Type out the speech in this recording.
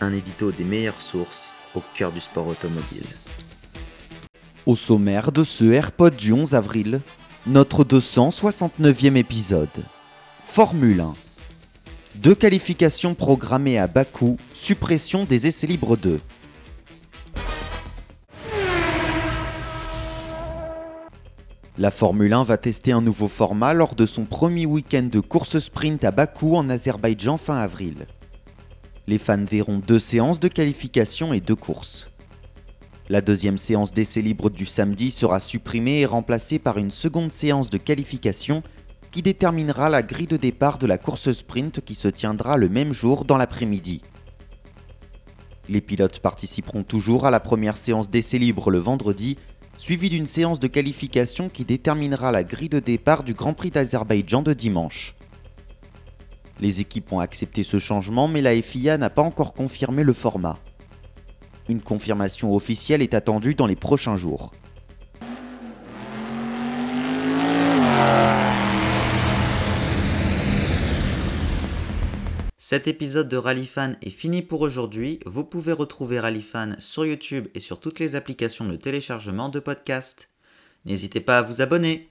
Un édito des meilleures sources au cœur du sport automobile. Au sommaire de ce AirPod du 11 avril, notre 269e épisode. Formule 1. Deux qualifications programmées à Bakou, suppression des essais libres 2. La Formule 1 va tester un nouveau format lors de son premier week-end de course sprint à Bakou en Azerbaïdjan fin avril. Les fans verront deux séances de qualification et deux courses. La deuxième séance d'essai libre du samedi sera supprimée et remplacée par une seconde séance de qualification qui déterminera la grille de départ de la course sprint qui se tiendra le même jour dans l'après-midi. Les pilotes participeront toujours à la première séance d'essai libre le vendredi, suivie d'une séance de qualification qui déterminera la grille de départ du Grand Prix d'Azerbaïdjan de dimanche. Les équipes ont accepté ce changement mais la FIA n'a pas encore confirmé le format. Une confirmation officielle est attendue dans les prochains jours. Cet épisode de Rallyfan est fini pour aujourd'hui. Vous pouvez retrouver Rallyfan sur YouTube et sur toutes les applications de téléchargement de podcasts. N'hésitez pas à vous abonner.